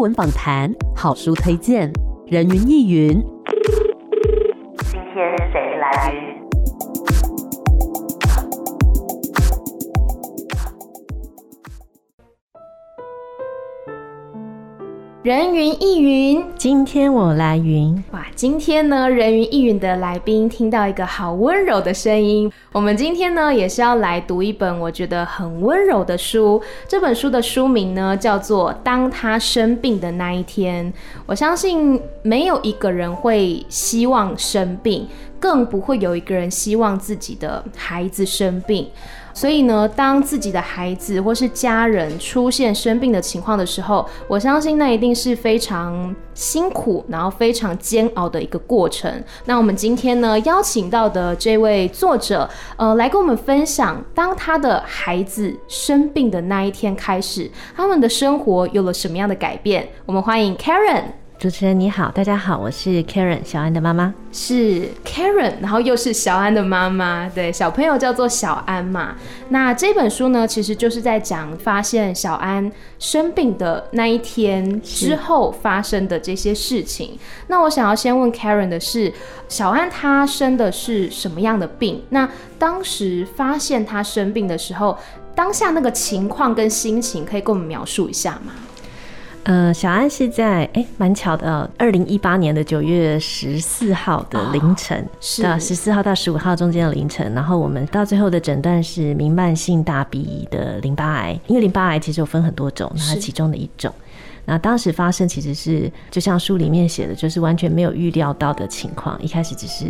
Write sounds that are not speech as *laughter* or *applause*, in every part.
文访谈、好书推荐、人云亦云。今天谁来？人云亦云，今天我来云。哇，今天呢，人云亦云的来宾听到一个好温柔的声音。我们今天呢，也是要来读一本我觉得很温柔的书。这本书的书名呢，叫做《当他生病的那一天》。我相信没有一个人会希望生病，更不会有一个人希望自己的孩子生病。所以呢，当自己的孩子或是家人出现生病的情况的时候，我相信那一定是非常辛苦，然后非常煎熬的一个过程。那我们今天呢，邀请到的这位作者，呃，来跟我们分享，当他的孩子生病的那一天开始，他们的生活有了什么样的改变？我们欢迎 Karen。主持人你好，大家好，我是 Karen 小安的妈妈，是 Karen，然后又是小安的妈妈，对，小朋友叫做小安嘛。那这本书呢，其实就是在讲发现小安生病的那一天之后发生的这些事情。那我想要先问 Karen 的是，小安他生的是什么样的病？那当时发现他生病的时候，当下那个情况跟心情，可以跟我们描述一下吗？呃，小安是在哎，蛮巧的，二零一八年的九月十四号的凌晨，哦、是十四号到十五号中间的凌晨，然后我们到最后的诊断是弥漫性大鼻的淋巴癌，因为淋巴癌其实有分很多种，那是其中的一种。那当时发生其实是就像书里面写的，就是完全没有预料到的情况。一开始只是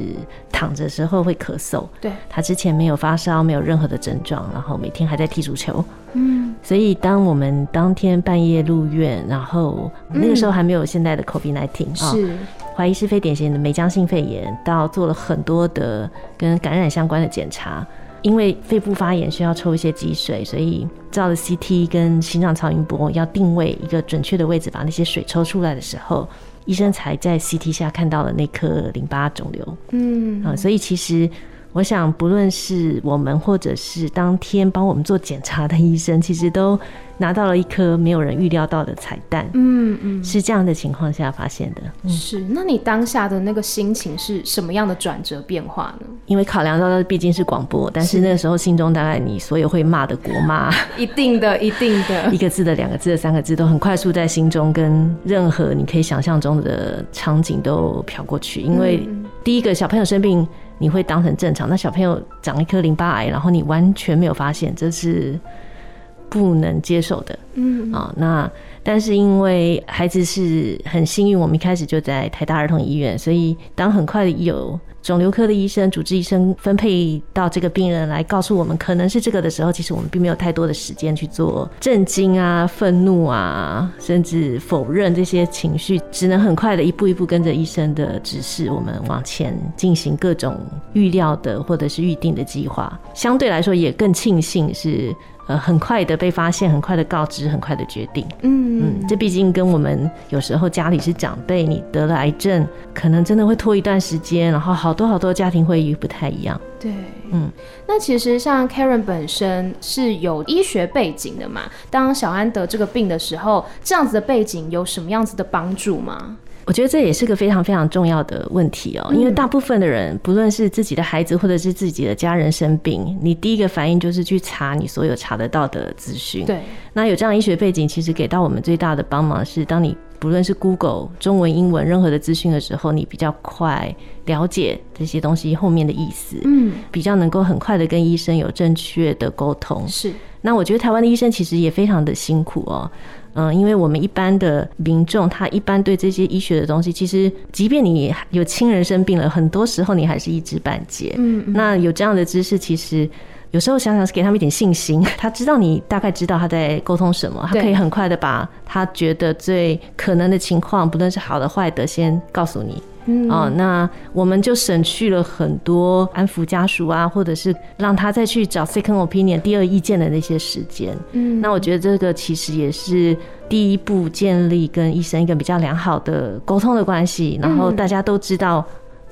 躺着时候会咳嗽，对，他之前没有发烧，没有任何的症状，然后每天还在踢足球。嗯，所以当我们当天半夜入院，然后那个时候还没有现在的 COVID-19 是怀疑是非典型的霉浆性肺炎，到做了很多的跟感染相关的检查。因为肺部发炎需要抽一些积水，所以照了 CT 跟心脏超音波，要定位一个准确的位置，把那些水抽出来的时候，医生才在 CT 下看到了那颗淋巴肿瘤。嗯，啊，所以其实。我想，不论是我们，或者是当天帮我们做检查的医生，其实都拿到了一颗没有人预料到的彩蛋。嗯嗯，是这样的情况下发现的。嗯、是，那你当下的那个心情是什么样的转折变化呢？因为考量到的毕竟是广播，但是那个时候心中大概你所有会骂的国骂，*laughs* 一定的，一定的，*laughs* 一个字的、两个字的、三个字都很快速在心中，跟任何你可以想象中的场景都飘过去。因为第一个小朋友生病。你会当成正常，那小朋友长一颗淋巴癌，然后你完全没有发现，这是不能接受的。嗯啊，那但是因为孩子是很幸运，我们一开始就在台大儿童医院，所以当很快的有。肿瘤科的医生、主治医生分配到这个病人来告诉我们可能是这个的时候，其实我们并没有太多的时间去做震惊啊、愤怒啊，甚至否认这些情绪，只能很快的一步一步跟着医生的指示，我们往前进行各种预料的或者是预定的计划。相对来说，也更庆幸是。呃，很快的被发现，很快的告知，很快的决定。嗯嗯，这毕竟跟我们有时候家里是长辈，你得了癌症，可能真的会拖一段时间，然后好多好多家庭会议不太一样。对，嗯，那其实像 Karen 本身是有医学背景的嘛，当小安得这个病的时候，这样子的背景有什么样子的帮助吗？我觉得这也是个非常非常重要的问题哦，因为大部分的人，不论是自己的孩子或者是自己的家人生病，你第一个反应就是去查你所有查得到的资讯。对，那有这样医学背景，其实给到我们最大的帮忙是，当你不论是 Google 中文、英文任何的资讯的时候，你比较快了解这些东西后面的意思，嗯，比较能够很快的跟医生有正确的沟通。是，那我觉得台湾的医生其实也非常的辛苦哦。嗯，因为我们一般的民众，他一般对这些医学的东西，其实即便你有亲人生病了，很多时候你还是一知半解。嗯，那有这样的知识，其实有时候想想是给他们一点信心，*laughs* 他知道你大概知道他在沟通什么，他可以很快的把他觉得最可能的情况，不论是好的坏的，先告诉你。嗯，哦，那我们就省去了很多安抚家属啊，或者是让他再去找 second opinion 第二意见的那些时间。嗯，那我觉得这个其实也是第一步建立跟医生一个比较良好的沟通的关系，然后大家都知道，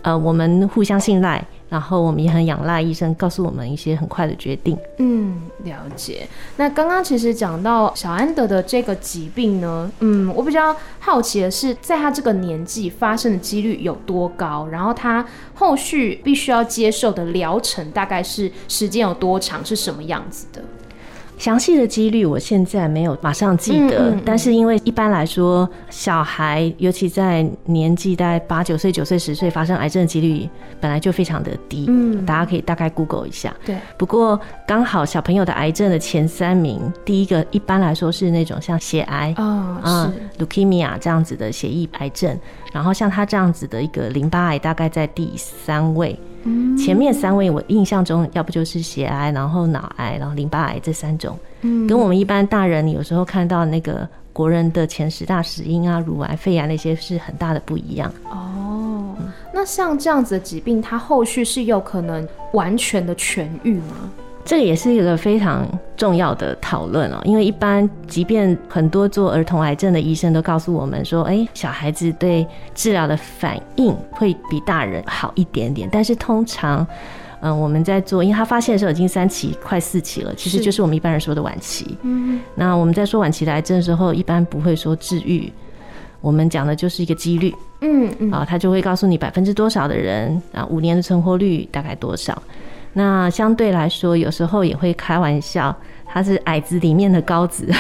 呃，我们互相信赖，然后我们也很仰赖医生告诉我们一些很快的决定。嗯，了解。那刚刚其实讲到小安德的这个疾病呢，嗯，我比较好奇的是，在他这个年纪发生的几率有多高？然后他后续必须要接受的疗程大概是时间有多长？是什么样子的？详细的几率我现在没有马上记得，嗯嗯嗯，但是因为一般来说，小孩尤其在年纪大概八九岁、九岁、十岁发生癌症的几率本来就非常的低，嗯，大家可以大概 Google 一下。对，不过刚好小朋友的癌症的前三名，第一个一般来说是那种像血癌啊、哦，是 leukemia 这样子的血液癌症，然后像他这样子的一个淋巴癌，大概在第三位。前面三位我印象中，要不就是血癌，然后脑癌，然后淋巴癌这三种，跟我们一般大人，你有时候看到那个国人的前十大死因啊，乳癌、肺癌那些是很大的不一样。哦，那像这样子的疾病，它后续是有可能完全的痊愈吗？这个也是一个非常重要的讨论哦，因为一般即便很多做儿童癌症的医生都告诉我们说，哎，小孩子对治疗的反应会比大人好一点点，但是通常，嗯，我们在做，因为他发现的时候已经三期快四期了，其实就是我们一般人说的晚期。嗯，那我们在说晚期的癌症的时候，一般不会说治愈，我们讲的就是一个几率。嗯嗯，啊，他就会告诉你百分之多少的人啊，五年的存活率大概多少。那相对来说，有时候也会开玩笑，他是矮子里面的高子。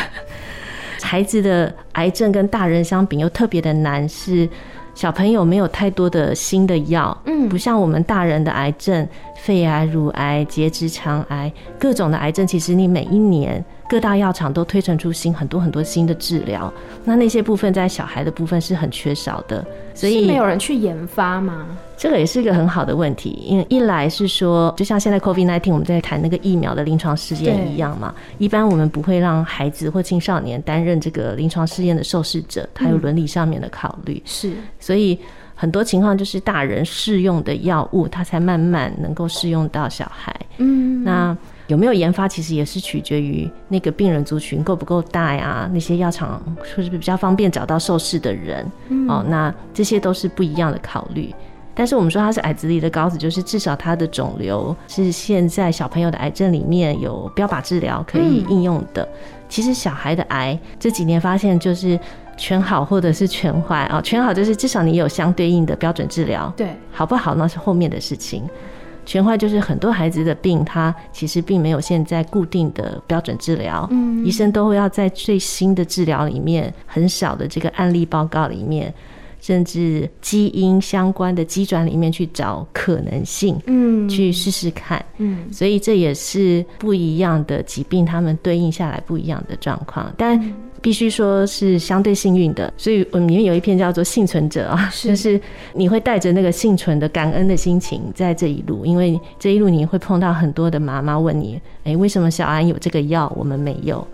*laughs* 孩子的癌症跟大人相比又特别的难，是小朋友没有太多的新的药，嗯，不像我们大人的癌症，肺癌、乳癌、结直肠癌，各种的癌症，其实你每一年。各大药厂都推陈出新很多很多新的治疗，那那些部分在小孩的部分是很缺少的，所以是没有人去研发吗？这个也是一个很好的问题，因为一来是说，就像现在 COVID-19 我们在谈那个疫苗的临床试验一样嘛，一般我们不会让孩子或青少年担任这个临床试验的受试者，他有伦理上面的考虑，是，所以很多情况就是大人适用的药物，它才慢慢能够适用到小孩，嗯，那。有没有研发，其实也是取决于那个病人族群够不够大呀，那些药厂是不是比较方便找到受试的人？哦，那这些都是不一样的考虑。但是我们说它是矮子里的高子，就是至少它的肿瘤是现在小朋友的癌症里面有标靶治疗可以应用的。其实小孩的癌这几年发现就是全好或者是全坏啊，全好就是至少你有相对应的标准治疗，对，好不好那是后面的事情。全坏就是很多孩子的病，他其实并没有现在固定的标准治疗，嗯，医生都会要在最新的治疗里面，很少的这个案例报告里面，甚至基因相关的机转里面去找可能性，嗯，去试试看，嗯，所以这也是不一样的疾病，他们对应下来不一样的状况，但。必须说是相对幸运的，所以我们里面有一篇叫做《幸存者》*laughs* 啊，就是你会带着那个幸存的感恩的心情在这一路，因为这一路你会碰到很多的妈妈问你，哎，为什么小安有这个药，我们没有？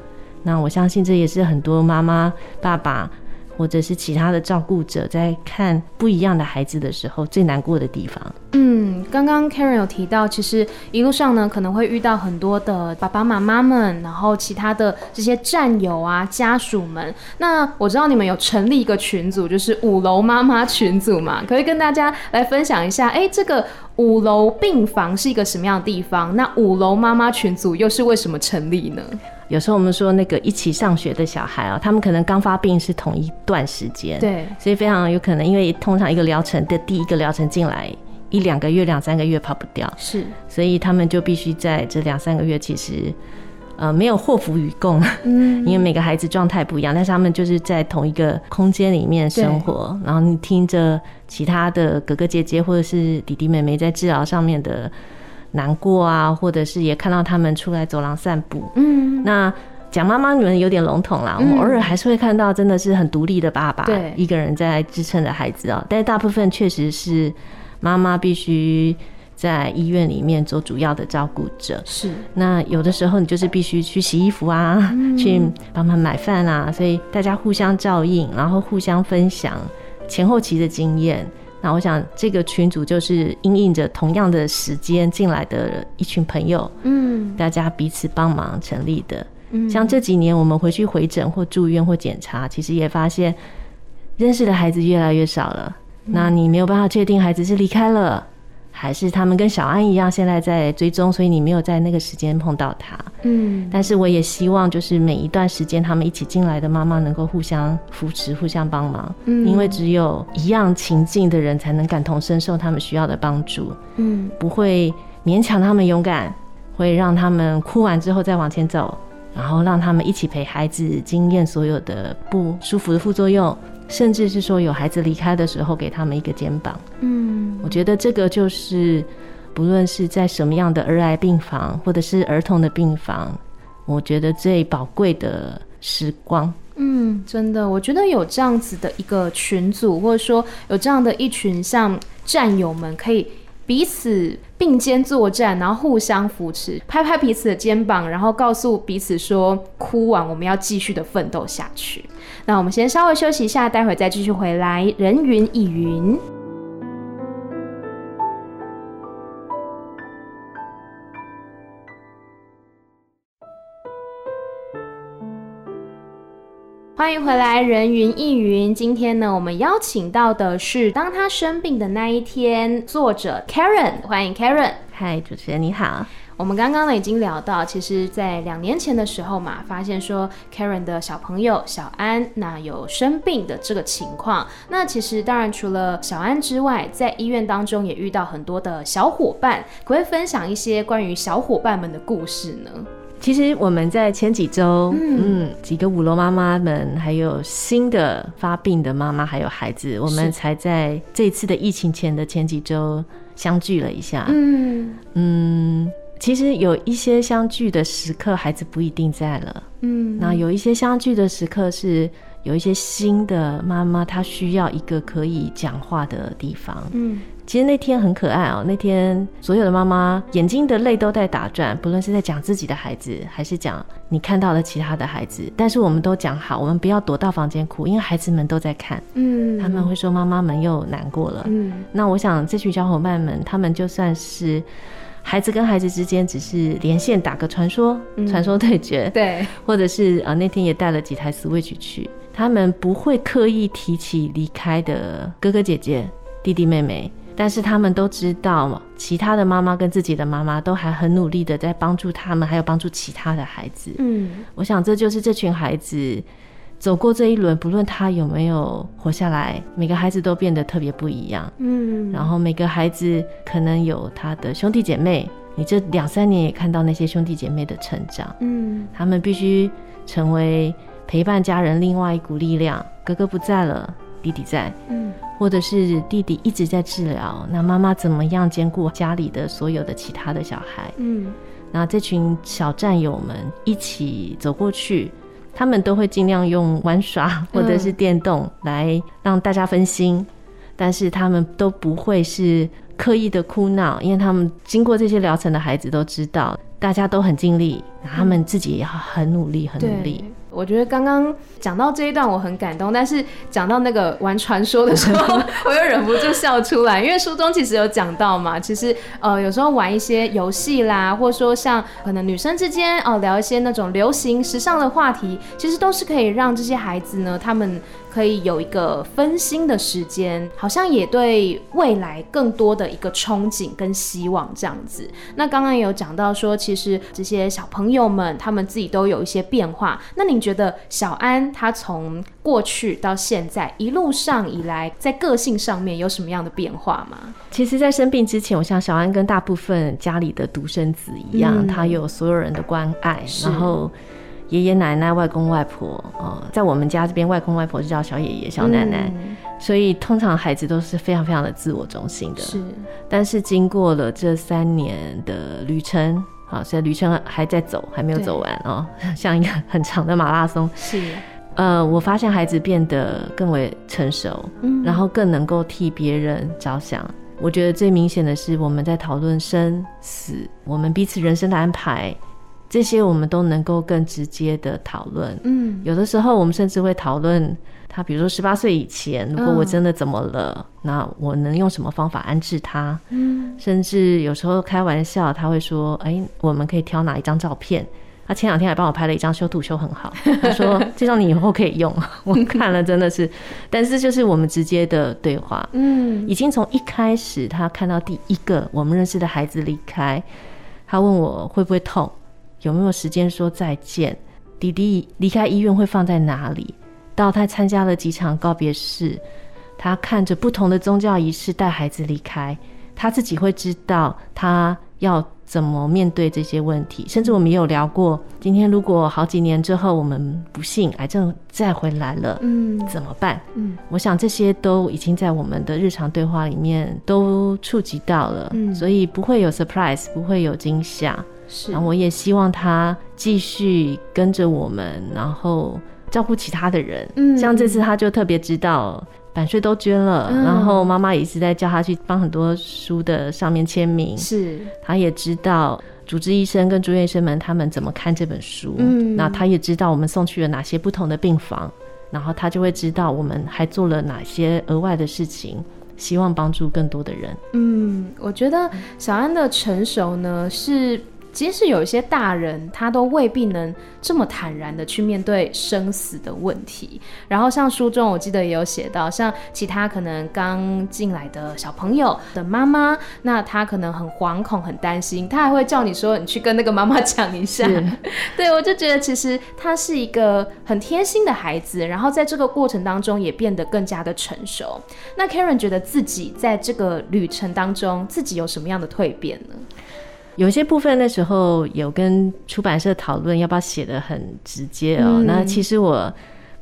那我相信这也是很多妈妈、爸爸。或者是其他的照顾者在看不一样的孩子的时候，最难过的地方。嗯，刚刚 Karen 有提到，其实一路上呢，可能会遇到很多的爸爸妈妈们，然后其他的这些战友啊、家属们。那我知道你们有成立一个群组，就是五楼妈妈群组嘛，可以跟大家来分享一下。哎，这个五楼病房是一个什么样的地方？那五楼妈妈群组又是为什么成立呢？有时候我们说那个一起上学的小孩啊，他们可能刚发病是同一段时间，对，所以非常有可能，因为通常一个疗程的第一个疗程进来一两个月、两三个月跑不掉，是，所以他们就必须在这两三个月，其实呃没有祸福与共，嗯，*laughs* 因为每个孩子状态不一样，但是他们就是在同一个空间里面生活，然后你听着其他的哥哥姐姐或者是弟弟妹妹在治疗上面的。难过啊，或者是也看到他们出来走廊散步。嗯，那讲妈妈你们有点笼统啦，我们偶尔还是会看到真的是很独立的爸爸，对，一个人在支撑着孩子啊。但是大部分确实是妈妈必须在医院里面做主要的照顾者。是，那有的时候你就是必须去洗衣服啊，去帮忙买饭啊，所以大家互相照应，然后互相分享前后期的经验。那我想，这个群组就是因应着同样的时间进来的一群朋友，嗯，大家彼此帮忙成立的。嗯，像这几年我们回去回诊或住院或检查，其实也发现认识的孩子越来越少了。那你没有办法确定孩子是离开了，还是他们跟小安一样，现在在追踪，所以你没有在那个时间碰到他。嗯，但是我也希望，就是每一段时间他们一起进来的妈妈能够互相扶持、互相帮忙。嗯，因为只有一样情境的人才能感同身受他们需要的帮助。嗯，不会勉强他们勇敢，会让他们哭完之后再往前走，然后让他们一起陪孩子经验所有的不舒服的副作用。甚至是说有孩子离开的时候，给他们一个肩膀。嗯，我觉得这个就是，不论是在什么样的儿癌病房，或者是儿童的病房，我觉得最宝贵的时光。嗯，真的，我觉得有这样子的一个群组，或者说有这样的一群像战友们，可以。彼此并肩作战，然后互相扶持，拍拍彼此的肩膀，然后告诉彼此说：“哭完，我们要继续的奋斗下去。”那我们先稍微休息一下，待会再继续回来。人云亦云。欢迎回来，人云亦云。今天呢，我们邀请到的是《当他生病的那一天》作者 Karen。欢迎 Karen。嗨，主持人你好。我们刚刚呢已经聊到，其实，在两年前的时候嘛，发现说 Karen 的小朋友小安那有生病的这个情况。那其实当然除了小安之外，在医院当中也遇到很多的小伙伴，可不可以分享一些关于小伙伴们的故事呢？其实我们在前几周，嗯，几个五楼妈妈们，还有新的发病的妈妈，还有孩子，我们才在这次的疫情前的前几周相聚了一下。嗯嗯，其实有一些相聚的时刻，孩子不一定在了。嗯，那有一些相聚的时刻是。有一些新的妈妈，她需要一个可以讲话的地方。嗯，其实那天很可爱哦。那天所有的妈妈眼睛的泪都在打转，不论是在讲自己的孩子，还是讲你看到了其他的孩子。但是我们都讲好，我们不要躲到房间哭，因为孩子们都在看。嗯，他们会说妈妈们又难过了。嗯，那我想这群小伙伴们，他们就算是。孩子跟孩子之间只是连线打个传说，传、嗯、说对决，对，或者是啊那天也带了几台 Switch 去，他们不会刻意提起离开的哥哥姐姐、弟弟妹妹，但是他们都知道，其他的妈妈跟自己的妈妈都还很努力的在帮助他们，还有帮助其他的孩子。嗯，我想这就是这群孩子。走过这一轮，不论他有没有活下来，每个孩子都变得特别不一样。嗯，然后每个孩子可能有他的兄弟姐妹，你这两三年也看到那些兄弟姐妹的成长。嗯，他们必须成为陪伴家人另外一股力量。哥哥不在了，弟弟在。嗯，或者是弟弟一直在治疗，那妈妈怎么样兼顾家里的所有的其他的小孩？嗯，那这群小战友们一起走过去。他们都会尽量用玩耍或者是电动来让大家分心，嗯、但是他们都不会是刻意的哭闹，因为他们经过这些疗程的孩子都知道，大家都很尽力，他们自己也要很努力，很努力。我觉得刚刚讲到这一段我很感动，但是讲到那个玩传说的时候，*laughs* 我又忍不住笑出来，因为书中其实有讲到嘛，其实呃有时候玩一些游戏啦，或者说像可能女生之间哦、呃、聊一些那种流行时尚的话题，其实都是可以让这些孩子呢，他们可以有一个分心的时间，好像也对未来更多的一个憧憬跟希望这样子。那刚刚也有讲到说，其实这些小朋友们他们自己都有一些变化，那你觉得小安他从过去到现在一路上以来，在个性上面有什么样的变化吗？其实，在生病之前，我像小安跟大部分家里的独生子一样，嗯、他有所有人的关爱，然后爷爷奶奶、外公外婆，呃，在我们家这边，外公外婆就叫小爷爷、小奶奶，嗯、所以通常孩子都是非常非常的自我中心的。是，但是经过了这三年的旅程。好，所以旅程还在走，还没有走完哦，*laughs* 像一个很长的马拉松。是，呃，我发现孩子变得更为成熟，嗯，然后更能够替别人着想。我觉得最明显的是，我们在讨论生死，我们彼此人生的安排，这些我们都能够更直接的讨论。嗯，有的时候我们甚至会讨论。他比如说十八岁以前，如果我真的怎么了，嗯、那我能用什么方法安置他？嗯，甚至有时候开玩笑，他会说：“哎、欸，我们可以挑哪一张照片，他前两天还帮我拍了一张修图，修很好。*laughs* 他说这张你以后可以用。*laughs* 我看了真的是，*laughs* 但是就是我们直接的对话，嗯，已经从一开始他看到第一个我们认识的孩子离开，他问我会不会痛，有没有时间说再见，弟弟离开医院会放在哪里，到他参加了几场告别式，他看着不同的宗教仪式带孩子离开，他自己会知道他要怎么面对这些问题，甚至我们也有聊过，今天如果好几年之后我们不幸癌症再回来了，嗯，怎么办？嗯，我想这些都已经在我们的日常对话里面都触及到了，嗯，所以不会有 surprise，不会有惊吓。是，然后我也希望他继续跟着我们，然后照顾其他的人。嗯，像这次他就特别知道。版税都捐了，嗯、然后妈妈也是在叫他去帮很多书的上面签名。是，他也知道主治医生跟住院医生们他们怎么看这本书。嗯，那他也知道我们送去了哪些不同的病房，然后他就会知道我们还做了哪些额外的事情，希望帮助更多的人。嗯，我觉得小安的成熟呢是。即使有一些大人，他都未必能这么坦然的去面对生死的问题。然后像书中，我记得也有写到，像其他可能刚进来的小朋友的妈妈，那他可能很惶恐、很担心，他还会叫你说，你去跟那个妈妈讲一下。*laughs* 对，我就觉得其实他是一个很贴心的孩子，然后在这个过程当中也变得更加的成熟。那 Karen 觉得自己在这个旅程当中，自己有什么样的蜕变呢？有些部分那时候有跟出版社讨论要不要写的很直接哦、那其实我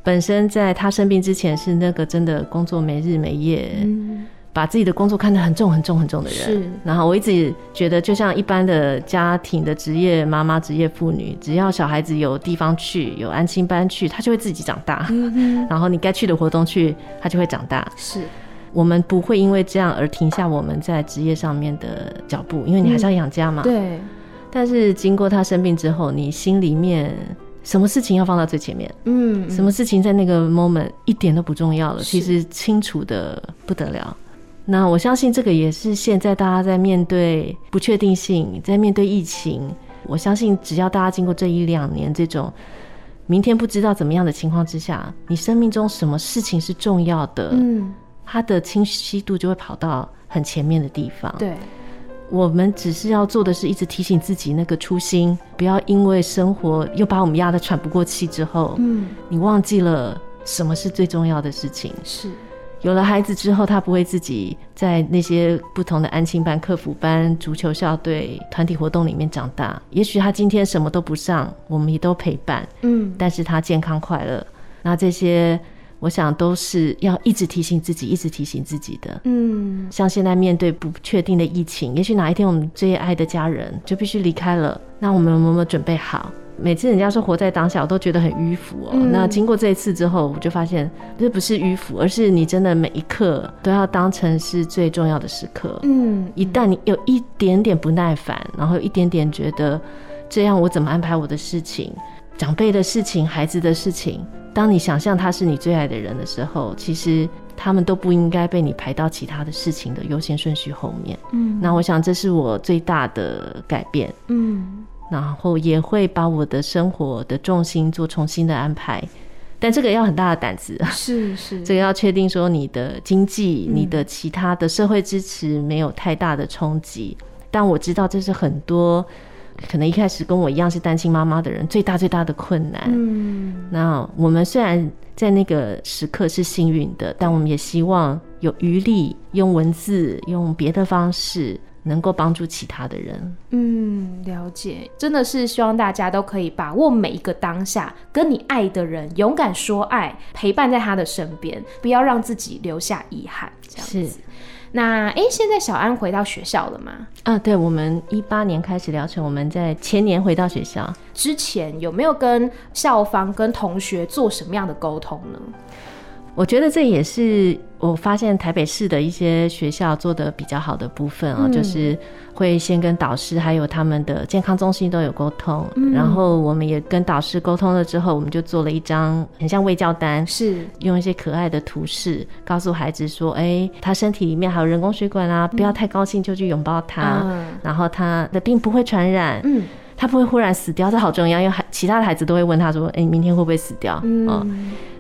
本身在他生病之前是那个真的工作没日没夜，嗯、把自己的工作看得很重很重很重的人。是。然后我一直觉得，就像一般的家庭的职业妈妈、职业妇女，只要小孩子有地方去，有安心班去，他就会自己长大。嗯、然后你该去的活动去，他就会长大。是。我们不会因为这样而停下我们在职业上面的脚步，因为你还是要养家嘛。嗯、对。但是经过他生病之后，你心里面什么事情要放到最前面？嗯。什么事情在那个 moment 一点都不重要了？其实清楚的不得了。那我相信这个也是现在大家在面对不确定性，在面对疫情。我相信只要大家经过这一两年这种明天不知道怎么样的情况之下，你生命中什么事情是重要的？嗯。它的清晰度就会跑到很前面的地方。对，我们只是要做的是一直提醒自己那个初心，不要因为生活又把我们压得喘不过气之后，嗯，你忘记了什么是最重要的事情。是，有了孩子之后，他不会自己在那些不同的安亲班、客服班、足球校队、团体活动里面长大。也许他今天什么都不上，我们也都陪伴，嗯，但是他健康快乐。那这些。我想都是要一直提醒自己，一直提醒自己的。嗯，像现在面对不确定的疫情，也许哪一天我们最爱的家人就必须离开了，那我们有没有准备好？每次人家说活在当下，我都觉得很迂腐哦。嗯，那经过这一次之后，我就发现这不是迂腐，而是你真的每一刻都要当成是最重要的时刻。嗯，一旦你有一点点不耐烦，然后有一点点觉得这样我怎么安排我的事情？长辈的事情，孩子的事情，当你想象他是你最爱的人的时候，其实他们都不应该被你排到其他的事情的优先顺序后面。嗯，那我想这是我最大的改变。嗯，然后也会把我的生活的重心做重新的安排，但这个要很大的胆子。是 *laughs* 是，这个要确定说你的经济、嗯、你的其他的社会支持没有太大的冲击。但我知道这是很多。可能一开始跟我一样是单亲妈妈的人，最大最大的困难。嗯，那我们虽然在那个时刻是幸运的，但我们也希望有余力用文字、用别的方式，能够帮助其他的人。嗯，了解，真的是希望大家都可以把握每一个当下，跟你爱的人勇敢说爱，陪伴在他的身边，不要让自己留下遗憾。这样子。是。那哎，现在小安回到学校了吗？啊，对，我们一八年开始疗程，我们在前年回到学校。之前有没有跟校方、跟同学做什么样的沟通呢？我觉得这也是我发现台北市的一些学校做的比较好的部分啊，嗯、就是会先跟导师还有他们的健康中心都有沟通，嗯、然后我们也跟导师沟通了之后，我们就做了一张很像卫教单，是。用一些可爱的图示告诉孩子说，哎、欸，他身体里面还有人工血管啊，不要太高兴就去拥抱他，嗯、然后他的病不会传染。嗯他不会忽然死掉，这好重要，因为其他的孩子都会问他说：“哎、欸，明天会不会死掉？”嗯、哦，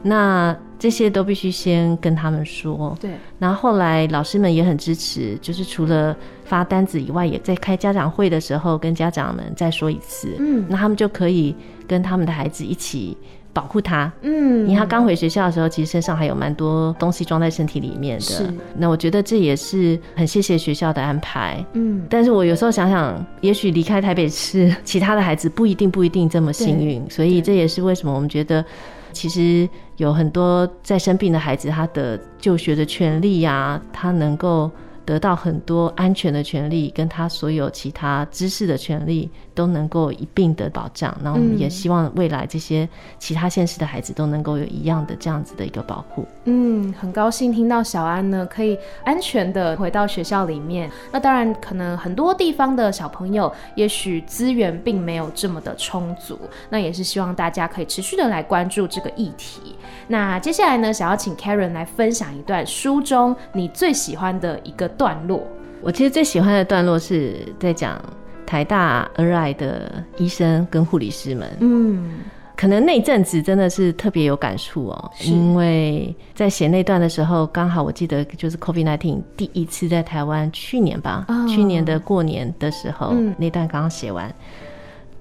那这些都必须先跟他们说。对。然后后来老师们也很支持，就是除了发单子以外，也在开家长会的时候跟家长们再说一次。嗯。那他们就可以跟他们的孩子一起。保护他，嗯，因为他刚回学校的时候，其实身上还有蛮多东西装在身体里面的。是，那我觉得这也是很谢谢学校的安排，嗯。但是我有时候想想，也许离开台北市，其他的孩子不一定不一定这么幸运，所以这也是为什么我们觉得，其实有很多在生病的孩子，他的就学的权利呀，他能够。得到很多安全的权利，跟他所有其他知识的权利都能够一并的保障。然后我们也希望未来这些其他现实的孩子都能够有一样的这样子的一个保护。嗯，很高兴听到小安呢可以安全的回到学校里面。那当然，可能很多地方的小朋友也许资源并没有这么的充足。那也是希望大家可以持续的来关注这个议题。那接下来呢，想要请 Karen 来分享一段书中你最喜欢的一个段落。我其实最喜欢的段落是在讲台大儿癌的医生跟护理师们。嗯，可能那阵子真的是特别有感触哦，因为在写那段的时候，刚好我记得就是 COVID-19 第一次在台湾，去年吧，哦，去年的过年的时候，嗯，那段刚刚写完。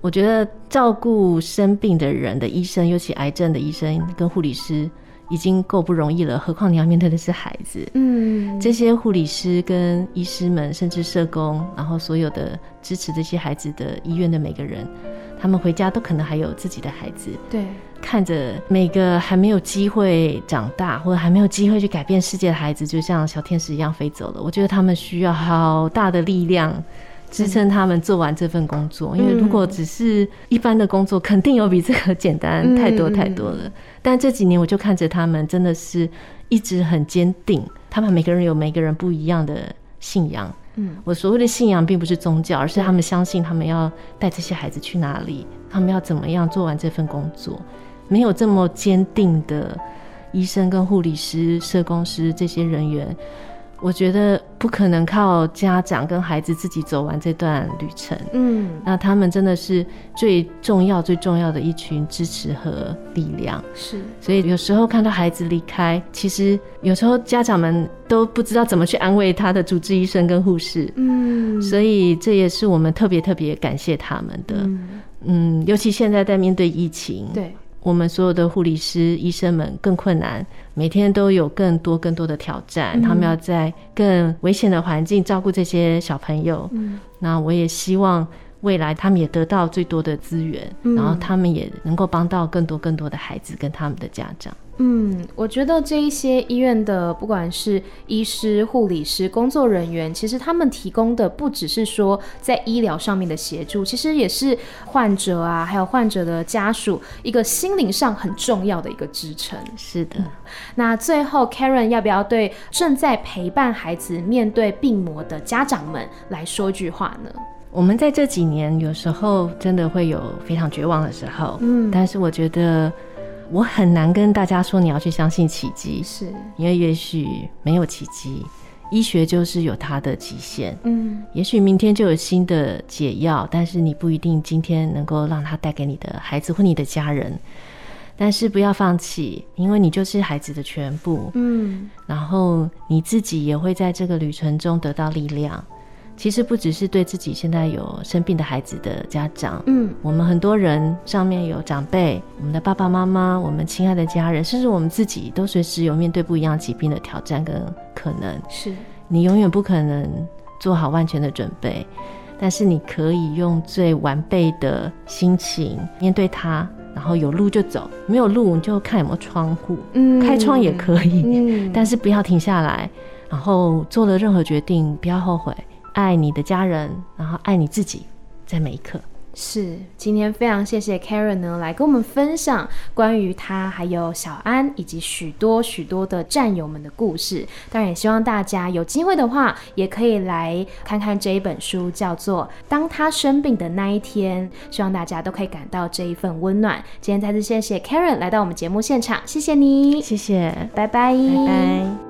我觉得照顾生病的人的医生，尤其癌症的医生跟护理师，已经够不容易了，何况你要面对的是孩子。嗯，这些护理师跟医师们，甚至社工，然后所有的支持这些孩子的医院的每个人，他们回家都可能还有自己的孩子。对，看着每个还没有机会长大，或者还没有机会去改变世界的孩子，就像小天使一样飞走了。我觉得他们需要好大的力量。支撑他们做完这份工作，因为如果只是一般的工作，肯定有比这个简单太多太多了。但这几年，我就看着他们，真的是一直很坚定。他们每个人有每个人不一样的信仰。嗯，我所谓的信仰，并不是宗教，而是他们相信他们要带这些孩子去哪里，他们要怎么样做完这份工作。没有这么坚定的医生、跟护理师、社工师这些人员。我觉得不可能靠家长跟孩子自己走完这段旅程。嗯，那他们真的是最重要、最重要的一群支持和力量。是，所以有时候看到孩子离开，其实有时候家长们都不知道怎么去安慰他的主治医生跟护士。嗯，所以这也是我们特别特别感谢他们的。嗯，尤其现在在面对疫情。对。我们所有的护理师、医生们更困难，每天都有更多更多的挑战。嗯、他们要在更危险的环境照顾这些小朋友。嗯，那我也希望未来他们也得到最多的资源，嗯、然后他们也能够帮到更多更多的孩子跟他们的家长。嗯，我觉得这一些医院的不管是医师、护理师、工作人员，其实他们提供的不只是说在医疗上面的协助，其实也是患者啊，还有患者的家属一个心灵上很重要的一个支撑。是的。那最后，Karen 要不要对正在陪伴孩子面对病魔的家长们来说句话呢？我们在这几年有时候真的会有非常绝望的时候，嗯，但是我觉得。我很难跟大家说你要去相信奇迹，是因为也许没有奇迹，医学就是有它的极限。嗯，也许明天就有新的解药，但是你不一定今天能够让它带给你的孩子或你的家人。但是不要放弃，因为你就是孩子的全部。嗯，然后你自己也会在这个旅程中得到力量。其实不只是对自己现在有生病的孩子的家长，嗯，我们很多人上面有长辈，我们的爸爸妈妈，我们亲爱的家人，甚至我们自己，都随时有面对不一样疾病的挑战跟可能。是，你永远不可能做好万全的准备，但是你可以用最完备的心情面对它，然后有路就走，没有路你就看有没有窗户，嗯，开窗也可以，嗯，但是不要停下来，然后做了任何决定不要后悔。爱你的家人，然后爱你自己，在每一刻。是，今天非常谢谢 Karen 呢，来跟我们分享关于他还有小安以及许多许多的战友们的故事。当然，也希望大家有机会的话，也可以来看看这一本书，叫做《当他生病的那一天》。希望大家都可以感到这一份温暖。今天再次谢谢 Karen 来到我们节目现场，谢谢你，谢谢，拜拜，拜拜。